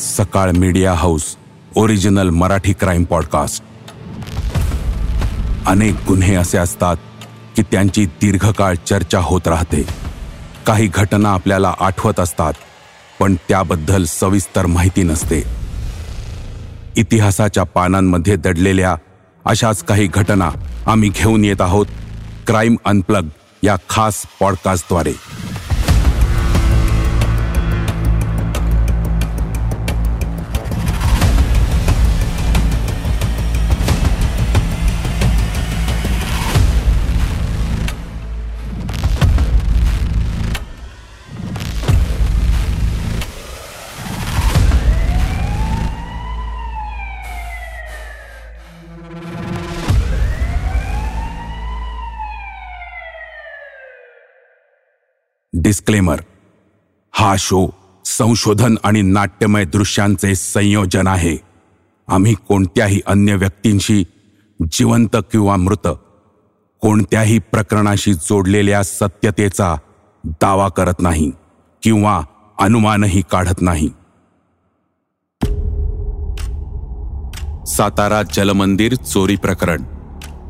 Sakal media house original Marathi crime podcast. अनेक गुन्हे असे असतात की त्यांची दीर्घकाळ चर्चा होत राहते. काही घटना आपल्याला आठवत असतात पण त्याबद्दल सविस्तर माहिती नसते. इतिहासाच्या पानांमध्ये दडलेल्या अशाच काही घटना आम्ही घेऊन येत आहोत क्राईम अनप्लग या खास पॉडकास्टद्वारे. डिस्क्लेमर हा शो संशोधन आणि नाट्यमय दृश्यांचे संयोजन आहे. आम्ही कोणत्याही अन्य व्यक्तींशी जिवंत किंवा मृत कोणत्याही प्रकरणाशी जोडलेल्या सत्यतेचा दावा करत नाही किंवा अनुमानही काढत नाही. सातारा जलमंदिर चोरी प्रकरण.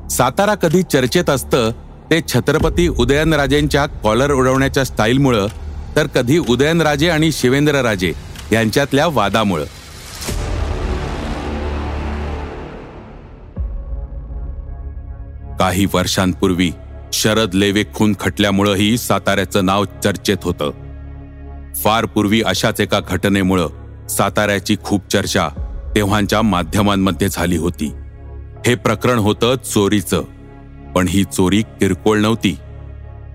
सातारा कधी चर्चेत असतं ते छत्रपती उदयनराजेंच्या कॉलर उडवण्याच्या स्टाईलमुळं तर कधी उदयनराजे आणि शिवेंद्रराजे यांच्यातल्या वादामुळं. काही वर्षांपूर्वी शरद लेवे खून खटल्यामुळंही साताऱ्याचं नाव चर्चेत होतं. फार पूर्वी अशाच एका घटनेमुळं साताऱ्याची खूप चर्चा तेव्हाच्या माध्यमांमध्ये झाली होती. हे प्रकरण होतं चोरीचं. पण ही चोरी किरकोळ नव्हती.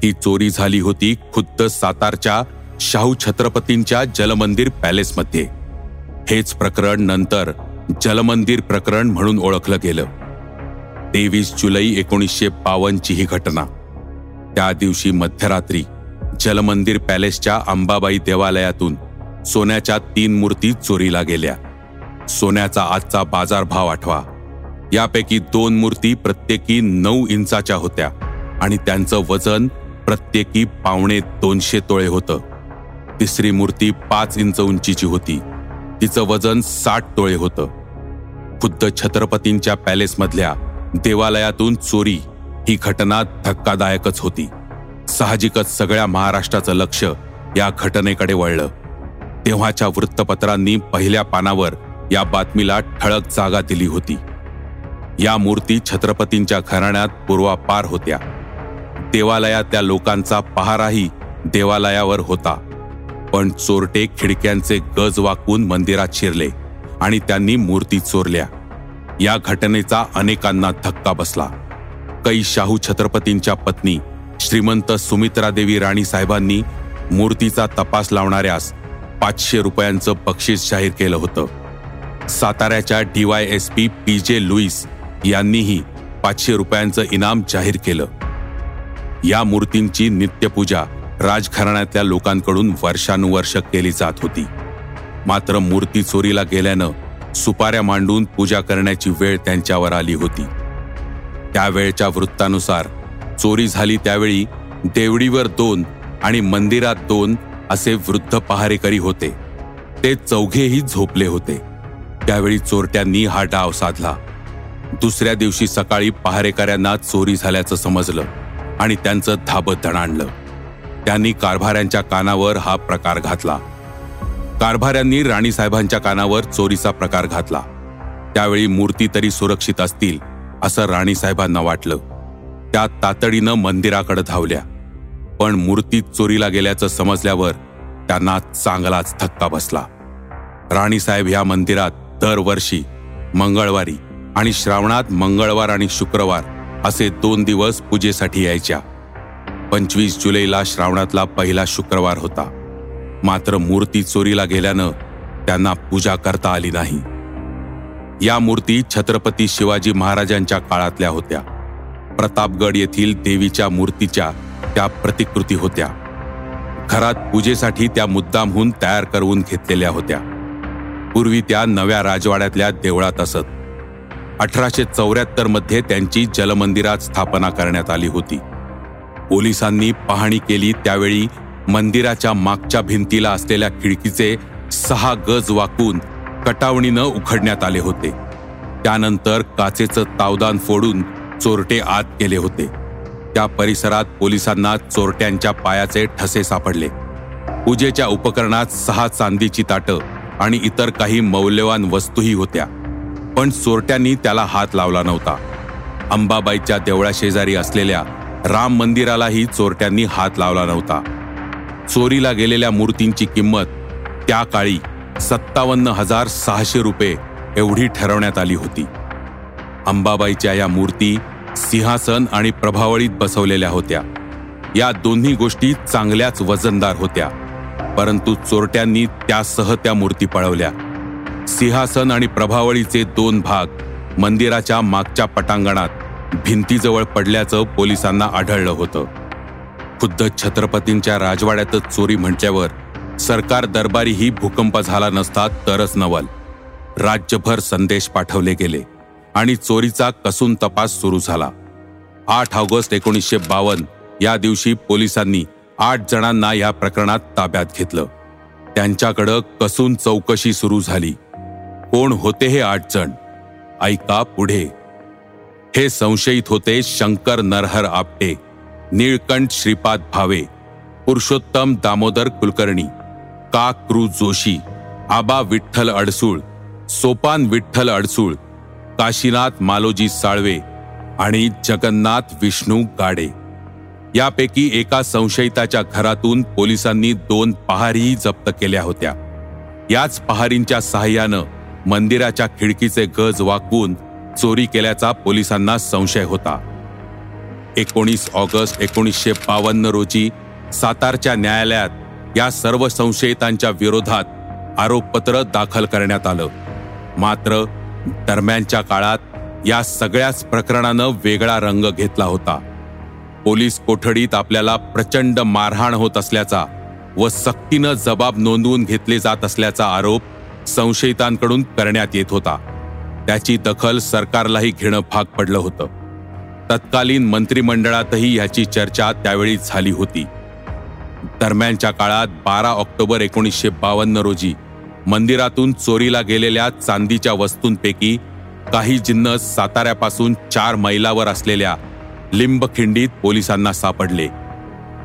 ही चोरी झाली होती खुद्द सातारच्या शाहू छत्रपतींच्या जलमंदिर पॅलेसमध्ये. हेच प्रकरण नंतर जलमंदिर प्रकरण म्हणून ओळखलं गेलं. तेवीस जुलै एकोणीसशे बावन्नची ही घटना. त्या दिवशी मध्यरात्री जलमंदिर पॅलेसच्या अंबाबाई देवालयातून सोन्याच्या तीन मूर्ती चोरीला गेल्या. सोन्याचा आजचा बाजारभाव आठवा. यापैकी दोन मूर्ती प्रत्येकी नऊ इंचाच्या होत्या आणि त्यांचं वजन प्रत्येकी पावणे दोनशे तोळे होतं. तिसरी मूर्ती पाच इंच उंचीची होती. तिचं वजन साठ तोळे होतं. खुद्द छत्रपतींच्या पॅलेसमधल्या देवालयातून चोरी ही घटना धक्कादायकच होती. साहजिकच सगळ्या महाराष्ट्राचं लक्ष या घटनेकडे वळलं. तेव्हाच्या वृत्तपत्रांनी पहिल्या पानावर या बातमीला ठळक जागा दिली होती. या मूर्ती छत्रपतींच्या घराण्यात पूर्वापार होत्या. देवालयातल्या लोकांचा पहाराही देवालयावर होता. पण चोरटे खिडक्यांचे गज वाकून मंदिरात शिरले आणि त्यांनी मूर्ती चोरल्या. या घटनेचा अनेकांना धक्का बसला. कै शाहू छत्रपतींच्या पत्नी श्रीमंत सुमित्रा देवी राणी साहेबांनी मूर्तीचा तपास लावणाऱ्यास पाचशे रुपयांचं बक्षीस जाहीर केलं होतं. साताऱ्याच्या D Y S P P J Lewis यांनीही पाचशे रुपयांचं इनाम जाहीर केलं. या मूर्तींची नित्यपूजा राजघराण्यातल्या लोकांकडून वर्षानुवर्ष केली जात होती. मात्र मूर्ती चोरीला गेल्यानं सुपाऱ्या मांडून पूजा करण्याची वेळ त्यांच्यावर आली होती. त्यावेळच्या वृत्तानुसार चोरी झाली त्यावेळी देवडीवर दोन आणि मंदिरात दोन असे वृद्ध पहारेकरी होते. ते चौघेही झोपले होते. त्यावेळी चोरट्यांनी हा डाव साधला. दुसऱ्या दिवशी सकाळी पहारेकऱ्यांना चोरी झाल्याचं समजलं आणि त्यांचं धाबत धणाणलं त्यांनी कारभाऱ्यांच्या कानावर हा प्रकार घातला. कारभाऱ्यांनी राणीसाहेबांच्या कानावर चोरीचा प्रकार घातला. त्यावेळी मूर्ती तरी सुरक्षित असतील असं राणीसाहेबांना वाटलं. त्या तातडीनं मंदिराकडे धावल्या. पण मूर्ती चोरीला गेल्याचं समजल्यावर त्यांना चांगलाच धक्का बसला. राणीसाहेब या मंदिरात दरवर्षी मंगळवारी आणि श्रावणात मंगळवार आणि शुक्रवार असे दोन दिवस पूजेसाठी यायच्या. पंचवीस जुलैला श्रावणातला पहिला शुक्रवार होता. मात्र मूर्ती चोरीला गेल्यानं त्यांना पूजा करता आली नाही. या मूर्ती छत्रपती शिवाजी महाराजांच्या काळातल्या होत्या. प्रतापगड येथील देवीच्या मूर्तीच्या त्या प्रतिकृती होत्या. घरात पूजेसाठी त्या मुद्दामहून तयार करून घेतलेल्या होत्या. पूर्वी त्या नव्या राजवाड्यातल्या देवळात असत. अठराशे चौऱ्याहत्तरमध्ये त्यांची जलमंदिरात स्थापना करण्यात आली होती. पोलिसांनी पाहणी केली त्यावेळी मंदिराच्या मागच्या भिंतीला असलेल्या खिडकीचे सहा गज वाकून कटावणीनं उखडण्यात आले होते. त्यानंतर काचेचं तावदान फोडून चोरटे आत केले होते. त्या परिसरात पोलिसांना चोरट्यांच्या पायाचे ठसे सापडले. पूजेच्या उपकरणात सहा चांदीची ताटं आणि इतर काही मौल्यवान वस्तूही होत्या. पण चोरट्यांनी त्याला हात लावला नव्हता. अंबाबाईच्या देवळाशेजारी असलेल्या राम मंदिरालाही चोरट्यांनी हात लावला नव्हता. चोरीला गेलेल्या मूर्तींची किंमत त्या काळी सत्तावन्न हजार सहाशे रुपये एवढी ठरवण्यात आली होती. अंबाबाईच्या या मूर्ती सिंहासन आणि प्रभावळीत बसवलेल्या होत्या. या दोन्ही गोष्टी चांगल्याच वजनदार होत्या. परंतु चोरट्यांनी त्यासह त्या मूर्ती पळवल्या. सिंहासन आणि प्रभावळीचे दोन भाग मंदिराच्या मागच्या पटांगणात भिंतीजवळ पडल्याचं पोलिसांना आढळलं होतं. खुद्द छत्रपतींच्या राजवाड्यातच चोरी म्हटल्यावर सरकार दरबारीही भूकंप झाला नसता तरच नवल. राज्यभर संदेश पाठवले गेले आणि चोरीचा कसून तपास सुरू झाला. आठ ऑगस्ट एकोणीसशे बावन्न या दिवशी पोलिसांनी आठ जणांना या प्रकरणात ताब्यात घेतलं. त्यांच्याकडं कसून चौकशी सुरू झाली. कोण होते हे आठ जण ऐका पुढे. हे संशयित होते शंकर नरहर आपटे नीळकंठ श्रीपाद भावे पुरुषोत्तम दामोदर कुलकर्णी का क्रू जोशी आबा विठ्ठल अडसूळ सोपान विठ्ठल अडसूळ काशीनाथ मालोजी साळवे आणि जगन्नाथ विष्णू गाडे. यापैकी एका संशयिताच्या घरातून पोलिसांनी दोन पहारीही जप्त केल्या होत्या. याच पहारींच्या सहाय्यानं मंदिराच्या खिडकीचे गज वाकवून चोरी केल्याचा पोलिसांना संशय होता. एकोणीस ऑगस्ट एकोणीसशे बावन्न रोजी सातारच्या न्यायालयात या सर्व संशयितांच्या विरोधात आरोपपत्र दाखल करण्यात आलं. मात्र दरम्यानच्या काळात या सगळ्याच प्रकरणानं वेगळा रंग घेतला होता. पोलीस कोठडीत आपल्याला प्रचंड मारहाण होत असल्याचा व सक्तीनं जबाब नोंदवून घेतले जात असल्याचा आरोप संशयितांकडून करण्यात येत होता. त्याची दखल सरकारलाही घेणं भाग पडलं होतं. तत्कालीन मंत्रिमंडळातही याची चर्चा त्यावेळी झाली होती. दरम्यानच्या काळात बारा ऑक्टोबर एकोणीसशे बावन्न रोजी मंदिरातून चोरीला गेलेल्या चांदीच्या वस्तूंपैकी काही जिन्नस साताऱ्यापासून चार मैलावर असलेल्या लिंबखिंडीत पोलिसांना सापडले.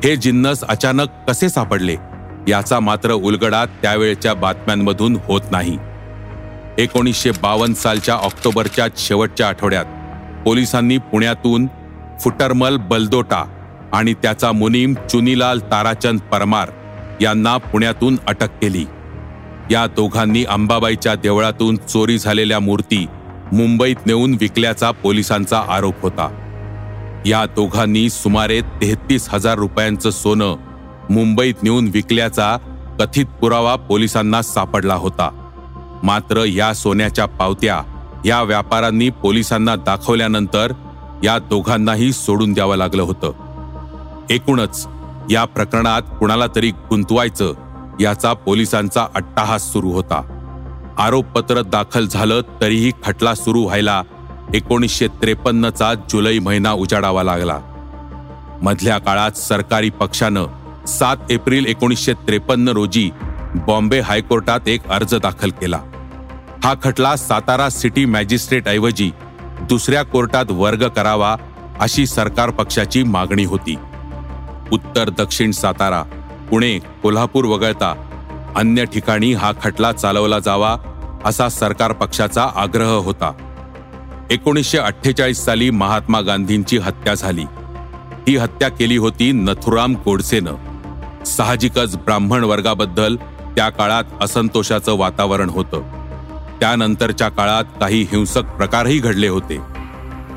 हे जिन्नस अचानक कसे सापडले? याचा मात्र उलगडा त्यावेळच्या बातम्यांमधून होत नाही. एकोणीसशे बावन्न सालच्या ऑक्टोबरच्या शेवटच्या आठवड्यात पोलिसांनी पुण्यातून फुटरमल बलदोटा आणि त्याचा मुनीम चुनीलाल ताराचंद परमार यांना पुण्यातून अटक केली. या दोघांनी अंबाबाईच्या देवळातून चोरी झालेल्या मूर्ती मुंबईत नेऊन विकल्याचा पोलिसांचा आरोप होता. या दोघांनी सुमारे तेहतीस हजार रुपयांचं सोनं मुंबईत नेऊन विकल्याचा कथित पुरावा पोलिसांना सापडला होता. मात्र या सोन्याच्या पावत्या या व्यापाऱ्यांनी पोलिसांना दाखवल्यानंतर या दोघांनाही सोडून द्यावं लागलं होतं. एकूणच या प्रकरणात कुणाला तरी गुंतवायचं याचा पोलिसांचा अट्टाहास सुरू होता. आरोपपत्र दाखल झालं तरीही खटला सुरू व्हायला एकोणीसशे त्रेपन्नचा जुलै महिना उजाडावा लागला. मधल्या काळात सरकारी पक्षानं सात एप्रिल एकोणीसशे त्रेपन्न रोजी बॉम्बे हायकोर्टात एक अर्ज दाखल केला. हा खटला सातारा सिटी मॅजिस्ट्रेट ऐवजी दुसऱ्या कोर्टात वर्ग करावा अशी सरकार पक्षाची मागणी होती. उत्तर दक्षिण सातारा पुणे कोल्हापूर वगळता अन्य ठिकाणी हा खटला चालवला जावा असा सरकार पक्षाचा आग्रह होता. एकोणीसशे अठ्ठेचाळीस साली महात्मा गांधींची हत्या झाली. ही हत्या केली होती नथुराम गोडसेनं. साहजिकच ब्राह्मण वर्गाबद्दल त्या काळात असंतोषाचं वातावरण होतं. त्यानंतरच्या काळात काही हिंसक प्रकारही घडले होते.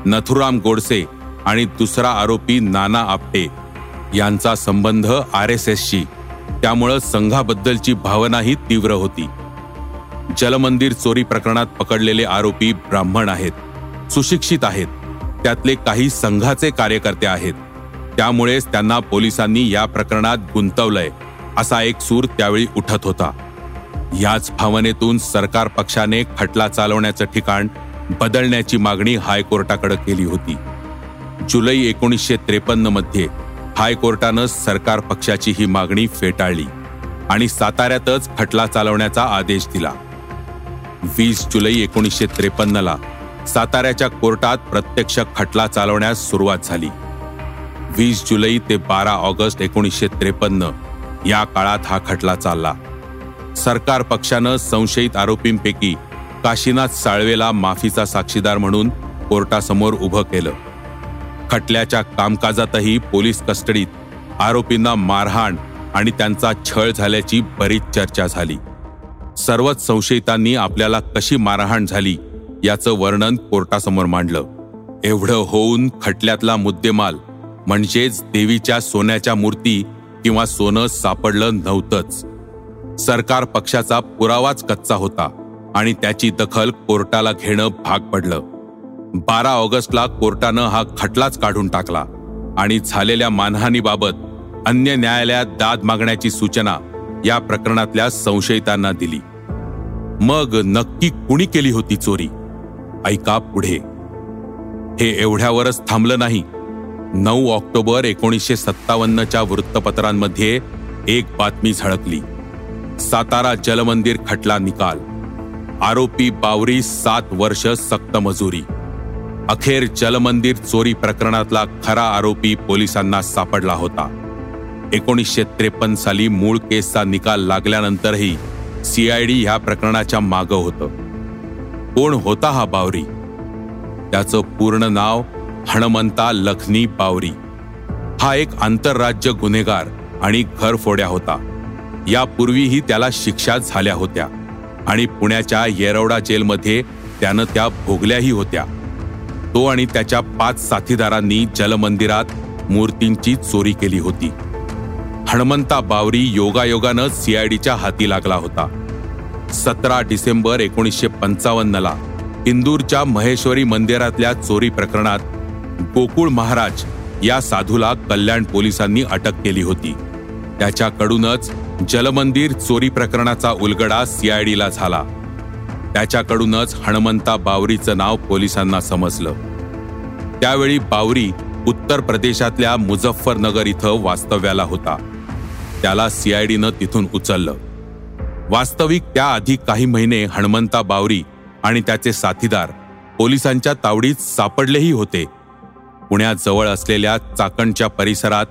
नथुराम गोडसे आणि दुसरा आरोपी नाना आपटे यांचा संबंध आर एस एसशी त्यामुळं संघाबद्दलची भावनाही तीव्र होती. जलमंदिर चोरी प्रकरणात पकडलेले आरोपी ब्राह्मण आहेत सुशिक्षित आहेत त्यातले काही संघाचे कार्यकर्ते आहेत. त्यामुळेच त्यांना पोलिसांनी या प्रकरणात गुंतवलंय असा एक सूर त्यावेळी उठत होता. याच भावनेतून सरकार पक्षाने खटला चालवण्याचं ठिकाण बदलण्याची मागणी हायकोर्टाकडे केली होती. जुलै एकोणीसशे त्रेपन्नमध्ये हायकोर्टानं सरकार पक्षाची ही मागणी फेटाळली आणि साताऱ्यातच खटला चालवण्याचा आदेश दिला. वीस जुलै एकोणीसशे त्रेपन्नला साताऱ्याच्या कोर्टात प्रत्यक्ष खटला चालवण्यास सुरुवात झाली. वीस जुलै ते बारा ऑगस्ट एकोणीसशे त्रेपन्न. या काळात हा खटला चालला. सरकार पक्षानं संशयित आरोपींपैकी काशीनाथ साळवेला माफीचा साक्षीदार म्हणून कोर्टासमोर उभं केलं. खटल्याच्या कामकाजातही पोलीस कस्टडीत आरोपींना मारहाण आणि त्यांचा छळ झाल्याची बरीच चर्चा झाली. सर्वच संशयितांनी आपल्याला कशी मारहाण झाली याचं वर्णन कोर्टासमोर मांडलं. एवढं होऊन खटल्यातला मुद्देमाल म्हणजेच देवीच्या सोन्याच्या मूर्ती किंवा सोनं सापडलं नव्हतंच. सरकार पक्षाचा पुरावाच कच्चा होता आणि त्याची दखल कोर्टाला घेणं भाग पडलं. बारा ऑगस्टला कोर्टानं हा खटलाच काढून टाकला आणि झालेल्या मानहानीबाबत अन्य न्यायालयात दाद मागण्याची सूचना या प्रकरणातल्या संशयितांना दिली. मग नक्की कुणी केली होती चोरी? ऐका पुढे. हे एवढ्यावरच थांबलं नाही. नऊ ऑक्टोबर एकोणीसशे सत्तावन्नच्या वृत्तपत्रांमध्ये एक बातमी झळकली. सातारा जलमंदिर खटला निकाल. आरोपी बावरी सात वर्ष सक्त मजुरी. अखेर जलमंदिर चोरी प्रकरणातला खरा आरोपी पोलिसांना सापडला होता. एकोणीसशे त्रेपन्न साली मूळ केसचा निकाल लागल्यानंतरही सीआयडी ह्या प्रकरणाच्या मागं होतं. कोण होता हा बावरी? त्याचं पूर्ण नाव हणमंता लखनी बावरी हा एक आंतरराज्य गुन्हेगार आणि घरफोड्या होता. यापूर्वीही त्याला शिक्षा झाल्या होत्या आणि पुण्याच्या येरवडा जेलमध्ये त्यानं त्या भोगल्याही होत्या. तो आणि त्याच्या पाच साथीदारांनी जलमंदिरात मूर्तींची चोरी केली होती. हणमंता बावरी योगायोगानं सीआयडीच्या हाती लागला होता. सतरा डिसेंबर एकोणीसशे पंचावन्नला इंदूरच्या महेश्वरी मंदिरातल्या चोरी प्रकरणात गोकुळ महाराज या साधूला कल्याण पोलिसांनी अटक केली होती. त्याच्याकडूनच जलमंदिर चोरी प्रकरणाचा उलगडा सीआयडीला झाला. त्याच्याकडूनच हणमंता बावरीचं नाव पोलिसांना समजलं. त्यावेळी बावरी उत्तर प्रदेशातल्या मुझफ्फरनगर इथं वास्तव्याला होता. त्याला सीआयडीनं तिथून उचललं. वास्तविक त्याआधी काही महिने हणमंता बावरी आणि त्याचे साथीदार पोलिसांच्या तावडीत सापडलेही होते. पुण्याजवळ असलेल्या चाकणच्या परिसरात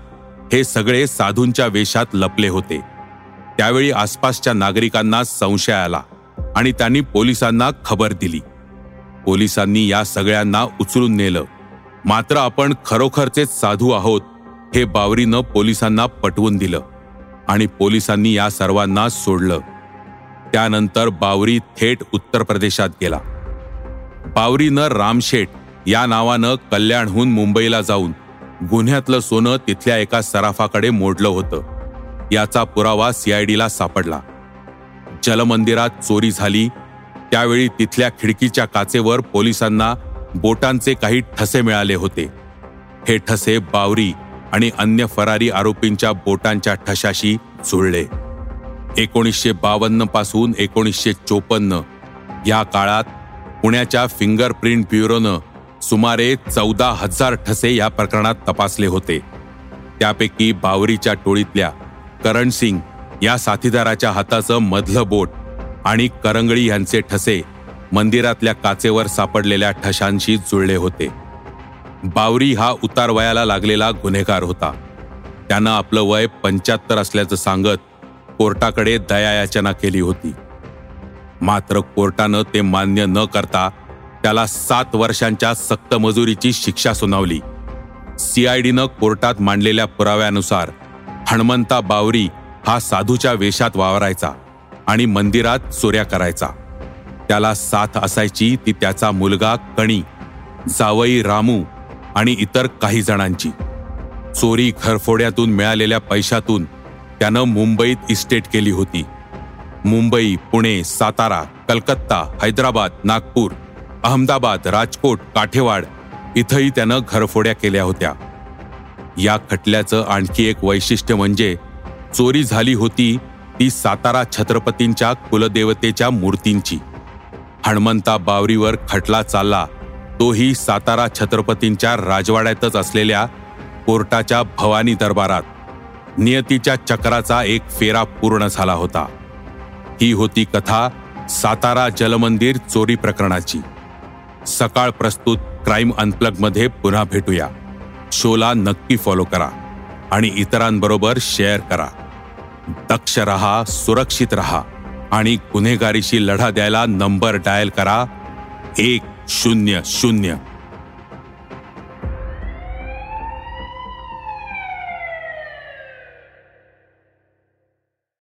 हे सगळे साधूंच्या वेशात लपले होते. त्यावेळी आसपासच्या नागरिकांना संशय आला आणि त्यांनी पोलिसांना खबर दिली. पोलिसांनी या सगळ्यांना उचलून नेलं. मात्र आपण खरोखरचे साधू आहोत हे बावरीनं पोलिसांना पटवून दिलं आणि पोलिसांनी या सर्वांना सोडलं. त्यानंतर बावरी थेट उत्तर प्रदेशात गेला. बावरीनं रामशेठ या नावानं कल्याणहून मुंबईला जाऊन गुन्ह्यातलं सोनं तिथल्या एका सराफाकडे मोडलं होतं. याचा पुरावा सीआयडीला सापडला. जलमंदिरात चोरी झाली. त्यावेळी तिथल्या खिडकीच्या काचेवर पोलिसांना बोटांचे काही ठसे मिळाले होते. हे ठसे बावरी आणि अन्य फरारी आरोपींच्या बोटांच्या ठशाशी जुळले. एकोणीसशे बावन्नपासून एकोणीसशे चोपन्न या काळात पुण्याच्या फिंगरप्रिंट ब्युरोनं सुमारे चौदा हजार ठसे या प्रकरणात तपासले होते. त्यापैकी बावरीच्या टोळीतल्या करण सिंग या साथीदाराच्या हाताचं मधलं बोट आणि करंगळी यांचे ठसे मंदिरातल्या काचेवर सापडलेल्या ठशांशी जुळले होते. बावरी हा उतार वयाला लागलेला गुन्हेगार होता. त्यानं आपलं वय पंच्याहत्तर असल्याचं सांगत कोर्टाकडे दयायाचना केली होती. मात्र कोर्टानं ते मान्य न करता त्याला सात वर्षांच्या सक्त मजुरीची शिक्षा सुनावली. सीआयडीनं कोर्टात मांडलेल्या पुराव्यानुसार हणमंता बावरी हा साधूच्या वेशात वावरायचा आणि मंदिरात चोऱ्या करायचा. त्याला साथ असायची ती त्याचा मुलगा कणी जावई रामू आणि इतर काही जणांची. चोरी घरफोड्यातून मिळालेल्या पैशातून त्यानं मुंबईत इस्टेट केली होती. मुंबई पुणे सातारा कलकत्ता हैदराबाद नागपूर अहमदाबाद राजकोट काठेवाड इथंही त्यानं घरफोड्या केल्या होत्या. या खटल्याचं आणखी एक वैशिष्ट्य म्हणजे चोरी झाली होती ती सातारा छत्रपतींच्या कुलदेवतेच्या मूर्तींची. हणमंता बावरीवर खटला चालला तोही सातारा छत्रपतींच्या राजवाड्यातच असलेल्या कोर्टाच्या भवानी दरबारात. नियतीच्या चक्राचा एक फेरा पूर्ण झाला होता. ही होती कथा सातारा जलमंदिर चोरी प्रकरणाची. सकाळ प्रस्तुत क्राईम अनप्लगमध्ये पुन्हा भेटूया. शोला नक्की फॉलो करा आणि इतरांबरोबर शेअर करा. दक्ष रहा सुरक्षित रहा आणि गुन्हेगारीशी लढा द्यायला नंबर डायल करा एक शून्य शून्य.